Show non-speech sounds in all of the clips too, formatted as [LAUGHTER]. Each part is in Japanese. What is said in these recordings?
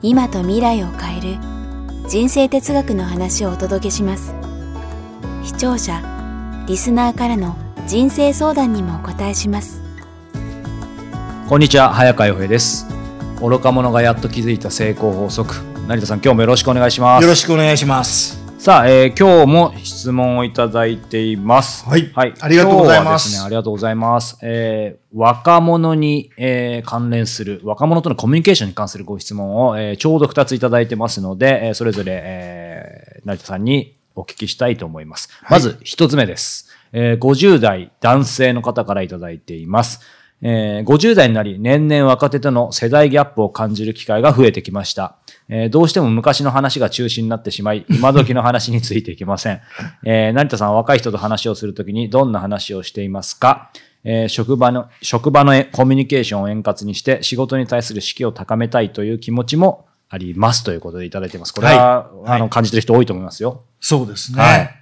今と未来を変える人生哲学の話をお届けします。視聴者リスナーからの人生相談にもお答えします。こんにちは早川洋平です。愚か者がやっと気づいた成功法則。成田さん今日もよろしくお願いします。よろしくお願いします。さあ、えー今日も質問をいただいていますはいはい、ありがとうございますすねありがとうございます、えー若者に、えー関連する若者とのコミュニケーションに関するご質問を、えーちょうど2ついただいてますので、えーそれぞれ、えー成田さんにお聞きしたいと思います。まず1つ目です。えー50代男性の方からいただいています。えー50代になり年々若手との世代ギャップを感じる機会が増えてきました。えーどうしても昔の話が中心になってしまい、今時の話についていけません。えー成田さんは若い人と話をするときにどんな話をしていますか？えー職場の、職場のえコミュニケーションを円滑にして仕事に対する士気を高めたいという気持ちもありますということでいただいてます。これは、はいあの、感じてる人多いと思いますよ。そうですね。はい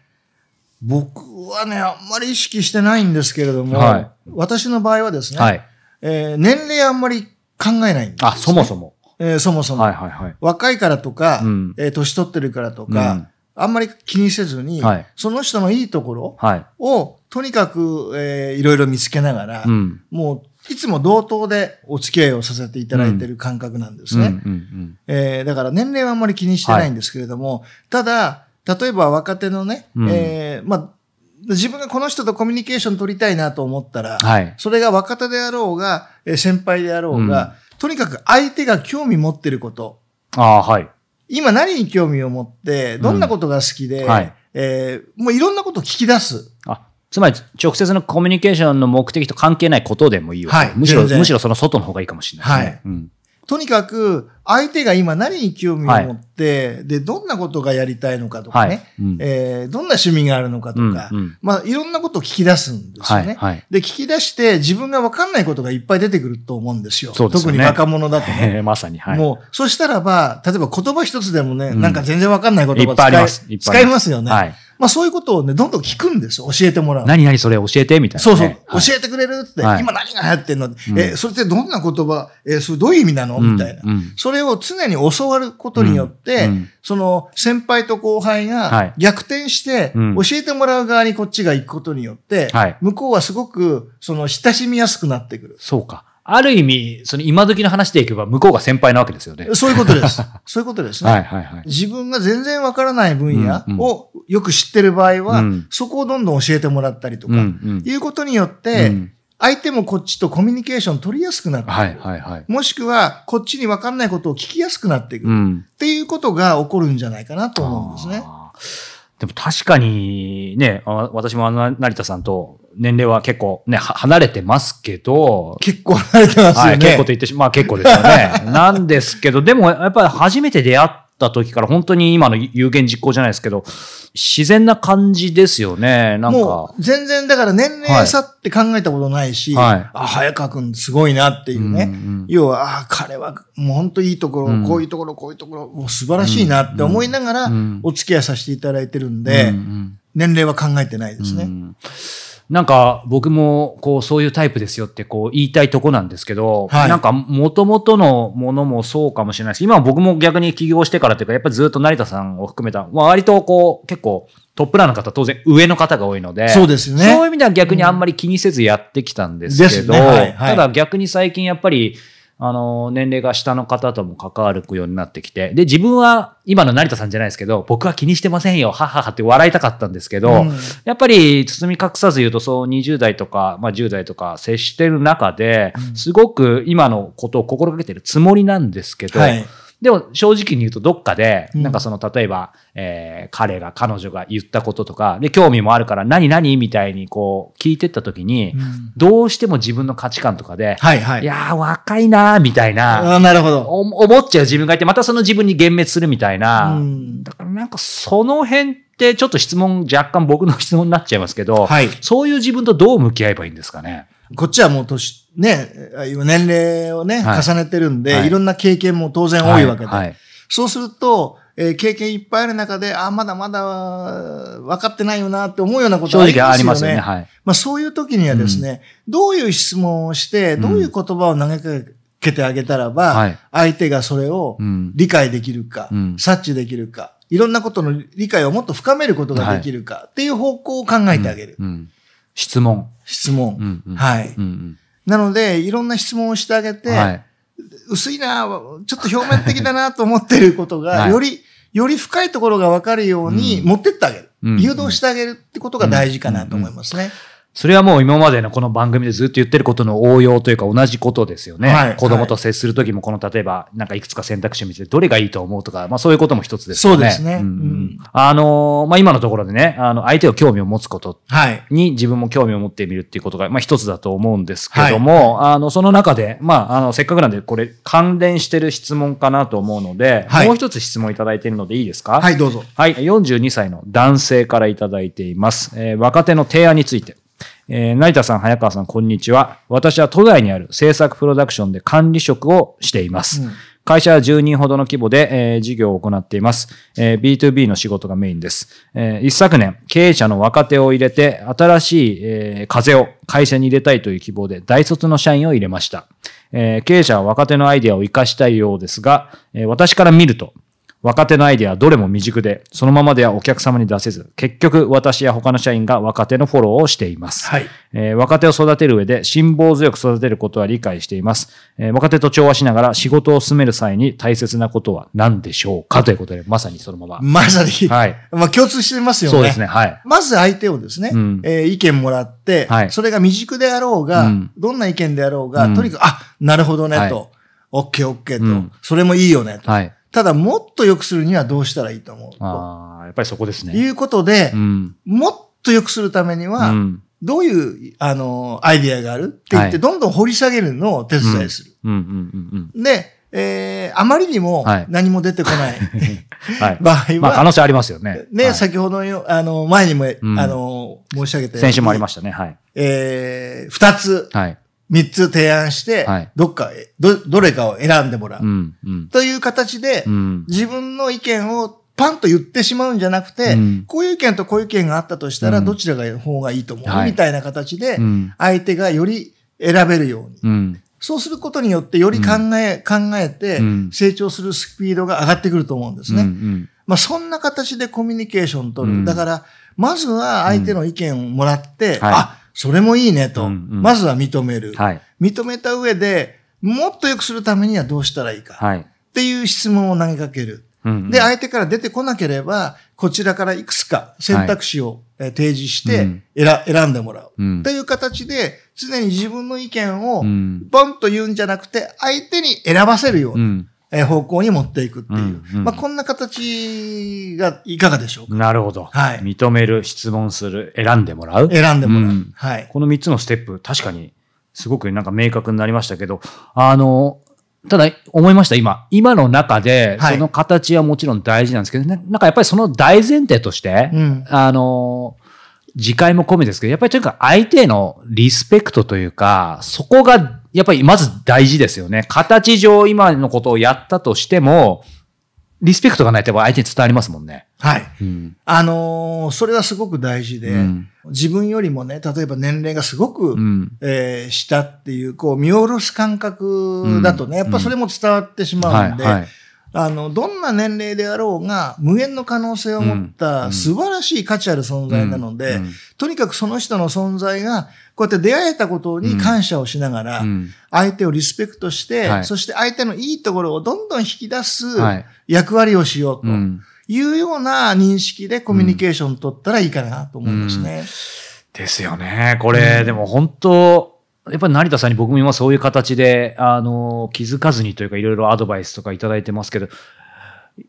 僕はね、あんまり意識してないんですけれども、はい私の場合はですね、はい。えー年齢あんまり考えないんです、ね。あ、そもそも。えーそもそも、はいはいはい。若いからとか、うんえー年取ってるからとか、うんあんまり気にせずに、はいその人のいいところはい。をとにかく、えーいろいろ見つけながら、うん。もういつも同等でお付き合いをさせていただいている感覚なんですね。だから年齢はあんまり気にしてないんですけれども、ただ、例えば若手のね、うんえーまあ、自分がこの人とコミュニケーション取りたいなと思ったら、はい。それが若手であろうが、えー先輩であろうが、とにかく相手が興味持ってること、ああ、はい。今何に興味を持って、どんなことが好きで、うんはいえーもういろんなことを聞き出す。あ、つまり、直接のコミュニケーションの目的と関係ないことでもいいよ。はいむしろ、むしろその外の方がいいかもしれないですね。はいうん。とにかく、相手が今何に興味を持って、で、どんなことがやりたいのかとかはいね、うんえーどんな趣味があるのかとか、うんうんまあ、いろんなことを聞き出すんですよね。はいはいで、聞き出して自分が分かんないことがいっぱい出てくると思うんですよ。すよね特に若者だとね。え [LAUGHS] ーまさに、はい。もう、そしたらば、例えば言葉一つでもね、うんなんか全然分かんない言葉使いいっぱいあります使いますよね。はい。まあそういうことをね、どんどん聞くんですよ。教えてもらう。何々それ教えてみたいな、そうそう、教えてくれるって、はい。今何が流行ってんの、ん。え、それってどんな言葉、え、それどういう意味なの？みたいな、それを常に教わることによって、その先輩と後輩はい。が逆転して、うん。教えてもらう側にこっちが行くことによって、はい。向こうはすごく、その親しみやすくなってくる。そうか。ある意味、その今時の話でいけば向こうが先輩なわけですよね。そういうことです。[LAUGHS] そういうことですね。はいはいはい。自分が全然わからない分野をよく知ってる場合は、うんそこをどんどん教えてもらったりとか、うんうんいうことによって、うん相手もこっちとコミュニケーション取りやすくなってくる。はいはいはい。もしくは、こっちに分かんないことを聞きやすくなっていく。っうん。ていうことが起こるんじゃないかなと思うんですね。でも確かにね、あ私もあの成田さんと年齢は結構ね、は離れてますけど、結構離れてますはい、よね。結構と言ってしまあ結構ですよね。[LAUGHS] なんですけど、でもやっぱり初めて出会った時から本当に今の有言実行じゃないですけど、自然な感じですよね。なんかも。う、全然、だから年齢差って考えたことないし、はいあ、早川くんすごいなっていうね。うんうん要は、あ、彼はもう本当いいところ、うんこういうところ、こういうところ、もう素晴らしいなって思いながらうん、お付き合いさせていただいてるんで、うんうん年齢は考えてないですね。うんなんか僕もこうそういうタイプですよってこう言いたいとこなんですけど、はい。なんか元々のものもそうかもしれないし、今は僕も逆に起業してからというか、やっぱりずっと成田さんを含めた、まあ、割とこう結構トップランの方当然上の方が多いので、そうですね。そういう意味では逆にあんまり気にせずやってきたんですけど、ですね。はい。はい。ただ逆に最近やっぱりあの、年齢が下の方とも関わるようになってきて、で、自分は、今の成田さんじゃないですけど、僕は気にしてませんよ、はっはっはって笑いたかったんですけど、うん。やっぱり包み隠さず言うと、そう20代とか、まあ10代とか接してる中で、すごく今のことを心がけてるつもりなんですけど、はい。でも正直に言うとどっかで、うんなんかその例えば、えー彼が彼女が言ったこととか、で、興味もあるから何何みたいにこう聞いてった時に、うんどうしても自分の価値観とかで、はいはいい。やー若いなーみたいな、あなるほど。お思っちゃう自分がいて、またその自分に幻滅するみたいな、うんだからなんかその辺ってちょっと質問、若干僕の質問になっちゃいますけど、はいそういう自分とどう向き合えばいいんですかね？こっちはもう年、ね、年齢をね、はい重ねてるんで、はいい、ろんな経験も当然多いわけで。はい。そうすると、えー経験いっぱいある中で、あ、まだまだ分かってないよなって思うようなこと正直ありまよね。ますすよね。はい。まあそういう時にはですね、どういう質問をして、どういう言葉を投げかけてあげたらば、はい相手がそれをうん理解できるか、うん察知できるか、いろんなことの理解をもっと深めることができるかっていう方向を考えてあげる。うん質問。質問、うんうんはい、うんなので、いろんな質問をしてあげて、うんはい。薄いな、ちょっと表面的だなと思ってることが、はいより、より深いところが分かるようにうん持ってってあげる。うん誘導してあげるってことが大事かなと思いますね。それはもう今までのこの番組でずっと言ってることの応用というか同じことですよね。はい子供と接するときもこの例えばなんかいくつか選択肢を見てどれがいいと思うとか、まあそういうことも一つですよね。そうですねんうんあのーまあ今のところでね、あの相手を興味を持つことはい。に自分も興味を持ってみるっていうことが、まあ一つだと思うんですけども、あの、その中で、まあ、あの、せっかくなんでこれ関連してる質問かなと思うので、はいもう一つ質問いただいているのでいいですか？はい、どうぞ。はい、42歳の男性からいただいています。えー若手の提案について。えー成田さん、早川さん、こんにちは。私は都内にある制作プロダクションで管理職をしています。うん会社は10人ほどの規模で、えー事業を行っています、えー B2B の仕事がメインです。えー一昨年、経営者の若手を入れて、新しい、えー風を会社に入れたいという希望で、大卒の社員を入れました。えー経営者は若手のアイデアを活かしたいようですが、えー私から見ると、若手のアイデアはどれも未熟で、そのままではお客様に出せず、結局私や他の社員が若手のフォローをしています。はいえー若手を育てる上で辛抱強く育てることは理解しています。えー若手と調和しながら仕事を進める際に大切なことは何でしょうか？ということで、まさにそのまま。まさに、はいまあ共通してますよね。そうですね。はい。まず相手をですね、うんえー意見もらって、はいそれが未熟であろうが、うんどんな意見であろうが、うんとにかく、あ、なるほどね、はいと。オッケーオッケーと、うんそれもいいよね、と。はい。ただ、もっと良くするにはどうしたらいいと思う？と。ああ、やっぱりそこですね。いうことで、うん。もっと良くするためには、うん。どういう、あの、アイディアがあるって言って、はいどんどん掘り下げるのを手伝いする。うん。うん。うん。で、えー、あまりにもはい何も出てこない、うん。はい。[LAUGHS] 場合は、まあ、可能性ありますよね。ね、はい先ほどよ、あの、前にも、んあの、申し上げたように先週もありましたね。はい。えー、二つ、はい。三つ提案して、はいどっかへ、ど、どれかを選んでもらう。うん。うん。という形で、うん。自分の意見をパンと言ってしまうんじゃなくて、うんこういう意見とこういう意見があったとしたら、うんどちらが方がいいと思う、はいみたいな形で、うん。相手がより選べるように。うん。そうすることによって、より考え、考えてうん、成長するスピードが上がってくると思うんですね。うん。まあ、そんな形でコミュニケーション取る。うんだから、まずは相手の意見をもらって、はいあ、それもいいねと、うんうんまずは認める。はい。認めた上で、もっと良くするためにはどうしたらいいか。はい。っていう質問を投げかける。うん。で、相手から出てこなければ、こちらからいくつか選択肢をえー提示してうん選、選んでもらう。うんという形で、常に自分の意見をうん、ポンと言うんじゃなくて、相手に選ばせるような、うん。えー方向に持っていくっていう。うんうんまあ、こんな形がいかがでしょうか。なるほど。はい認める、質問する、選んでもらう？選んでもらう。うんはい。この3つのステップ、確かに、すごくなんか明確になりましたけど、あの、ただ、思いました、今。今の中で、はいその形はもちろん大事なんですけど、ね、なんかやっぱりその大前提として、うんあの、次回も込みですけど、やっぱりとにかく相手へのリスペクトというか、そこが、やっぱりまず大事ですよね。形上今のことをやったとしても、リスペクトがないとやっぱ相手に伝わりますもんね。はい。うん。あのーそれはすごく大事で、うん自分よりもね、例えば年齢がすごく、うん。えー下っていう、こう、見下ろす感覚だとね、うんやっぱそれも伝わってしまはい、うんで、はい。あの、どんな年齢であろうが、無限の可能性を持っうん。た素晴らしい価値ある存在なので、うん。うんとにかくその人の存在が、こうやって出会えたことに感謝をしながら、うん。相手をリスペクトして、はい。そして相手のいいところをどんどん引き出すはい。役割をしようとうん。いうような認識でコミュニケーション取ったらいいかなと思いますね。ですよね。これ、でも本当、やっぱり成田さんに僕も今そういう形で、あの、気づかずにというかいろいろアドバイスとかいただいてますけど、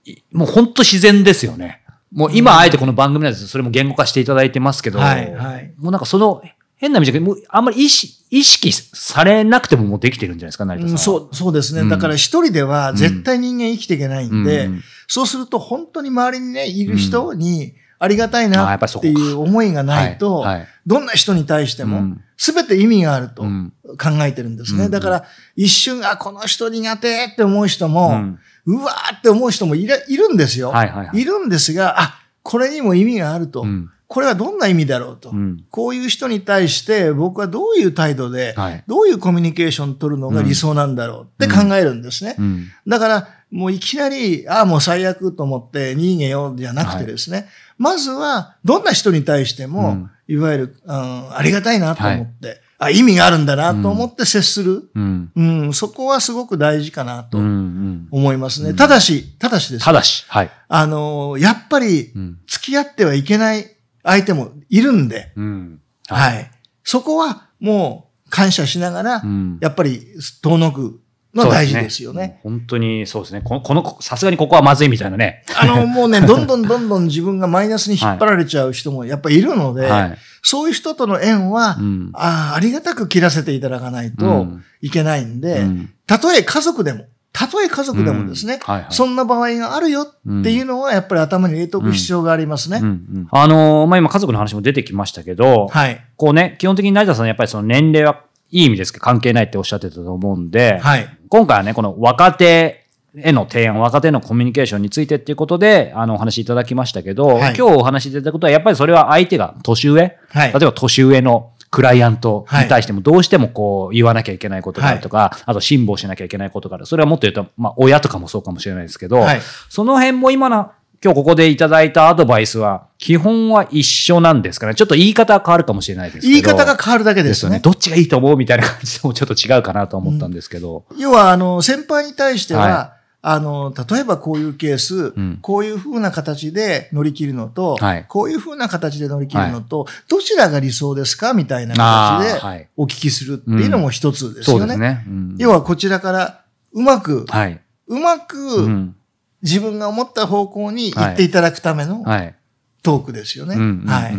いもう本当自然ですよね。もう今あえてこの番組なんです。それも言語化していただいてますけど、はいはい。もうなんかその変な意味じゃもうあんまり意識意識されなくてももうできてるんじゃないですか、成田さんは。うんそう、そうですね。うん。だから一人では絶対人間生きていけないんで、うんそうすると本当に周りにね、いる人にありがたいなっていう思いがないと、はいはいどんな人に対してもうん、すべて意味があるとうん。考えてるんですね。うんだから一瞬、あ、この人苦手って思う人も、うん。うわーって思う人もいるいるんですよ。はいはいはい。いるんですが、あ、これにも意味があると。うん。これはどんな意味だろうと。うん。こういう人に対して僕はどういう態度で、はい。どういうコミュニケーション取るのが理想なんだろうって考えるんですね。うん。だから、もういきなり、ああ、もう最悪と思って逃げようじゃなくてですね、まずは、どんな人に対しても、うんいわゆる、うん、ありがたいなと思って、あ、意味があるんだなと思って接する。うん。うん、そこはすごく大事かなとうんうん。思いますね。ただし、ただしです。ねただし、はい。あの、やっぱりうん、付き合ってはいけない相手もいるんで、うん。はい。そこはもう感謝しながら、うん。やっぱり遠のくのは大事ですよね。本当にそうですね。この、この、さすがにここはまずいみたいなね。あの、もうね、どんどん [LAUGHS] どんどん自分がマイナスに引っ張られちゃう人もやっぱいるので、はい。そういう人との縁は、うんああありがたく切らせていただかないうとんいけないんで、うんたとえ家族でも、たとえ家族でもですね、うんはいはいそんな場合があるよっていうのはやっぱり頭に入れておく必要がありますね。うんうんあのーまあ、今家族の話も出てきましたけど、はい。こうね、基本的に成田さんやっぱりその年齢はいい意味ですけど関係ないっておっしゃってたと思うんで、はい。今回はね、この若手への提案、若手へのコミュニケーションについてっていうことで、あの、お話しいただきましたけど、はい今日お話しいただいたことは、やっぱりそれは相手が年上、はい例えば年上のクライアントに対してもどうしてもこう言わなきゃいけないことがあるとか、あと辛抱しなきゃいけないことがある。それはもっと言うと、まあ親とかもそうかもしれないですけど、はいその辺も今の、今日ここでいただいたアドバイスは、基本は一緒なんですかね。ちょっと言い方は変わるかもしれないですけど。言い方が変わるだけですすよね。どっちがいいと思うみたいな感じでもちょっと違うかなと思ったんですけど。要は、あの、先輩に対しては、はあの、例えばこういうケース、んこういう風な形で乗り切るのと、はいこういう風な形で乗り切るのと、どちらが理想ですかみたいな形でお聞きするっていうのも一つですよね。そうですね。うん要はこちらからうまく、はい。うまうくん。自分が思った方向に行っていただくためのはい。トークですよね。うんうんうんはい。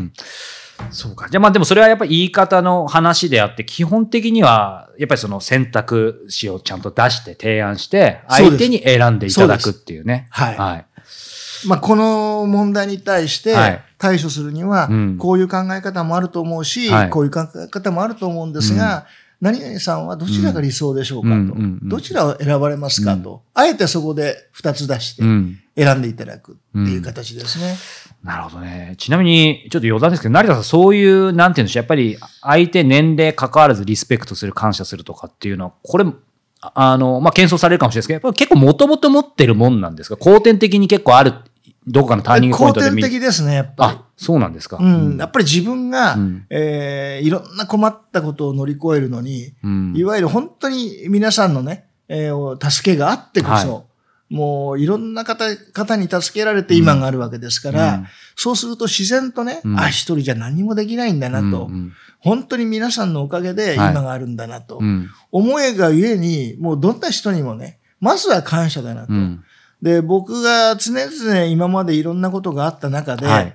そうか。じゃあまあでもそれはやっぱり言い方の話であって、基本的には、やっぱりその選択肢をちゃんと出して提案して、相手に選んでいただくっていうね。はいはい。まあ、この問題に対してはい対処するにはうん、こういう考え方もあると思うし、はいこういう考え方もあると思うんですが、何々さんはどちらが理想でしょうかと、うんうんうんうんどちらを選ばれますかと、あえてそこで2つ出してうん。選んでいただくっていう形ですね。なるほどね。ちなみに、ちょっと余談ですけど、成田さん、そういう、なんていうんでしょう、やっぱり、相手、年齢関わらずリスペクトする、感謝するとかっていうのは、これ、ああの、まあ、検証されるかもしれないですけど、やっぱり結構もともと持ってるもんなんですか？後天的に結構ある、どこかのターニングポイントで見的ですね、やっぱり。あ、そうなんですか。うん、やっぱり自分が、うん。えーいろんな困ったことを乗り越えるのに、うん。いわゆる本当に皆さんのね、えー助けがあってこそ、はもういろんな方方に助けられて今があるわけですから、うん。そうすると自然とね、うん。あ、一人じゃ何もできないんだなと、うん。本当に皆さんのおかげで今があるんだなと、うん。思いがゆえに、もうどんな人にもね、まずは感謝だなと。うんで、僕が常々今までいろんなことがあった中で、はい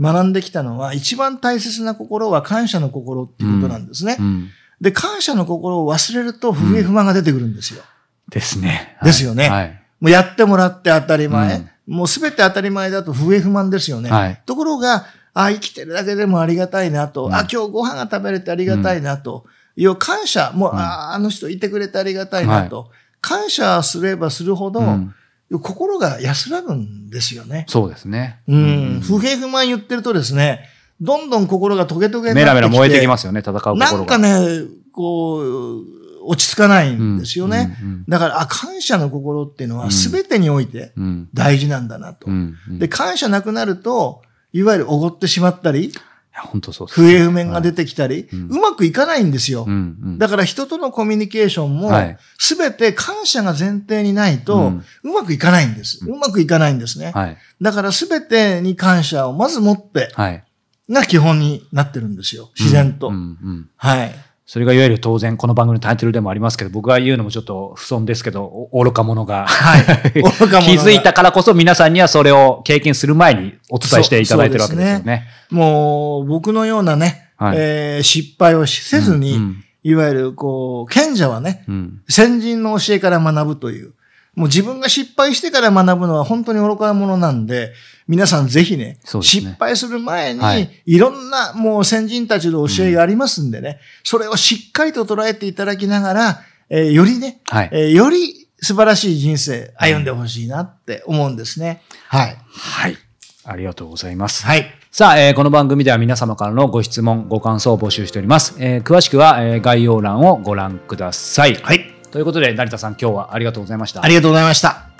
学んできたのは、一番大切な心は感謝の心っていうことなんですね。うんで、感謝の心を忘れると不平不満が出てくるんですよ。ですね。ですよねはい。もうやってもらって当たり前。うんもうすべて当たり前だと不平不満ですよね。はいところが、あ、生きてるだけでもありがたいなと。うんあ、今日ご飯が食べれてありがたいなと。いう感謝。もう、あ、あの人いてくれてありがたいなと。感謝すればするほど、うん心が安らぐんですよね。そうですね。うん。不平不満言ってるとですね、どんどん心がトゲトゲにメなってきて。ラメラ燃えてきますよね、戦う心が。なんかね、こう、落ち着かないんですよね。うんうんだから、あ、感謝の心っていうのはうん全てにおいてうん大事なんだなと。うんうんで、感謝なくなると、いわゆるおごってしまったり、いや本当そうです不平不満が出てきたり、ううんまくいかないんですよ。うんうんだから人とのコミュニケーションもはい、すべて感謝が前提にないと、ううんまくいかないんです。うまくいかないんですね。はい。だからすべてに感謝をまず持って、はい。が基本になってるんですよ。自然と。うんうんはい。それがいわゆる当然この番組のタイトルでもありますけど、僕が言うのもちょっと不損ですけど、お [LAUGHS] 愚か者が、はい愚か者が気づいたからこそ皆さんにはそれを経験する前にお伝えしていただいてるわけですよそうね。もう、僕のようなね、はいえー失敗をせずに、うんうんいわゆる、こう、賢者はね、うん。先人の教えから学ぶという。もう自分が失敗してから学ぶのは本当に愚か者なんで、皆さんぜひね、ね失敗する前に、はいい、ろんなもう先人たちの教えがありますんでね、それをしっかりと捉えていただきながら、えーよりね、はいえーより素晴らしい人生歩んでほしいなって思うんですね。はい。はい。ありがとうございます。はい。さあ、えーこの番組では皆様からのご質問、ご感想を募集しております。えー詳しくは、えー概要欄をご覧ください。はい。ということで、成田さん、今日はありがとうございましたあ。りがとうございました。